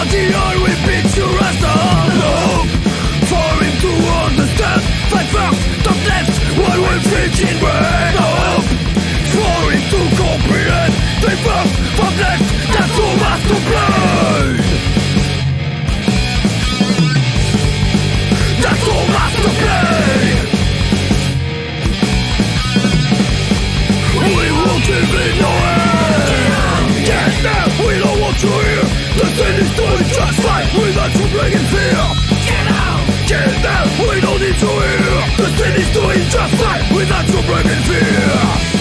we beat your ass down. Hope for him to understand. Fight first, stop left, while we're thinking brain. Hope for him to comprehend. Fight first, stop left, that's all master plan. That's all master plan. We won't give in no you bringing fear. Get out, get down, we don't need to hear. The is doing just fine without you bringing fear.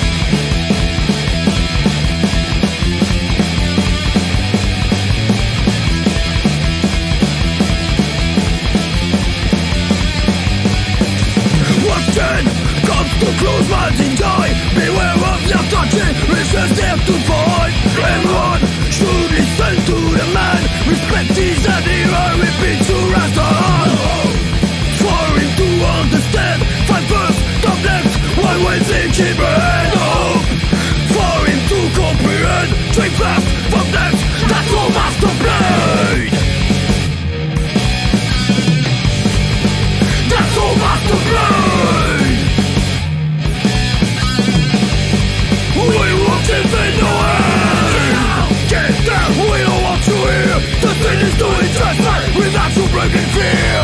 What then comes to close minds without you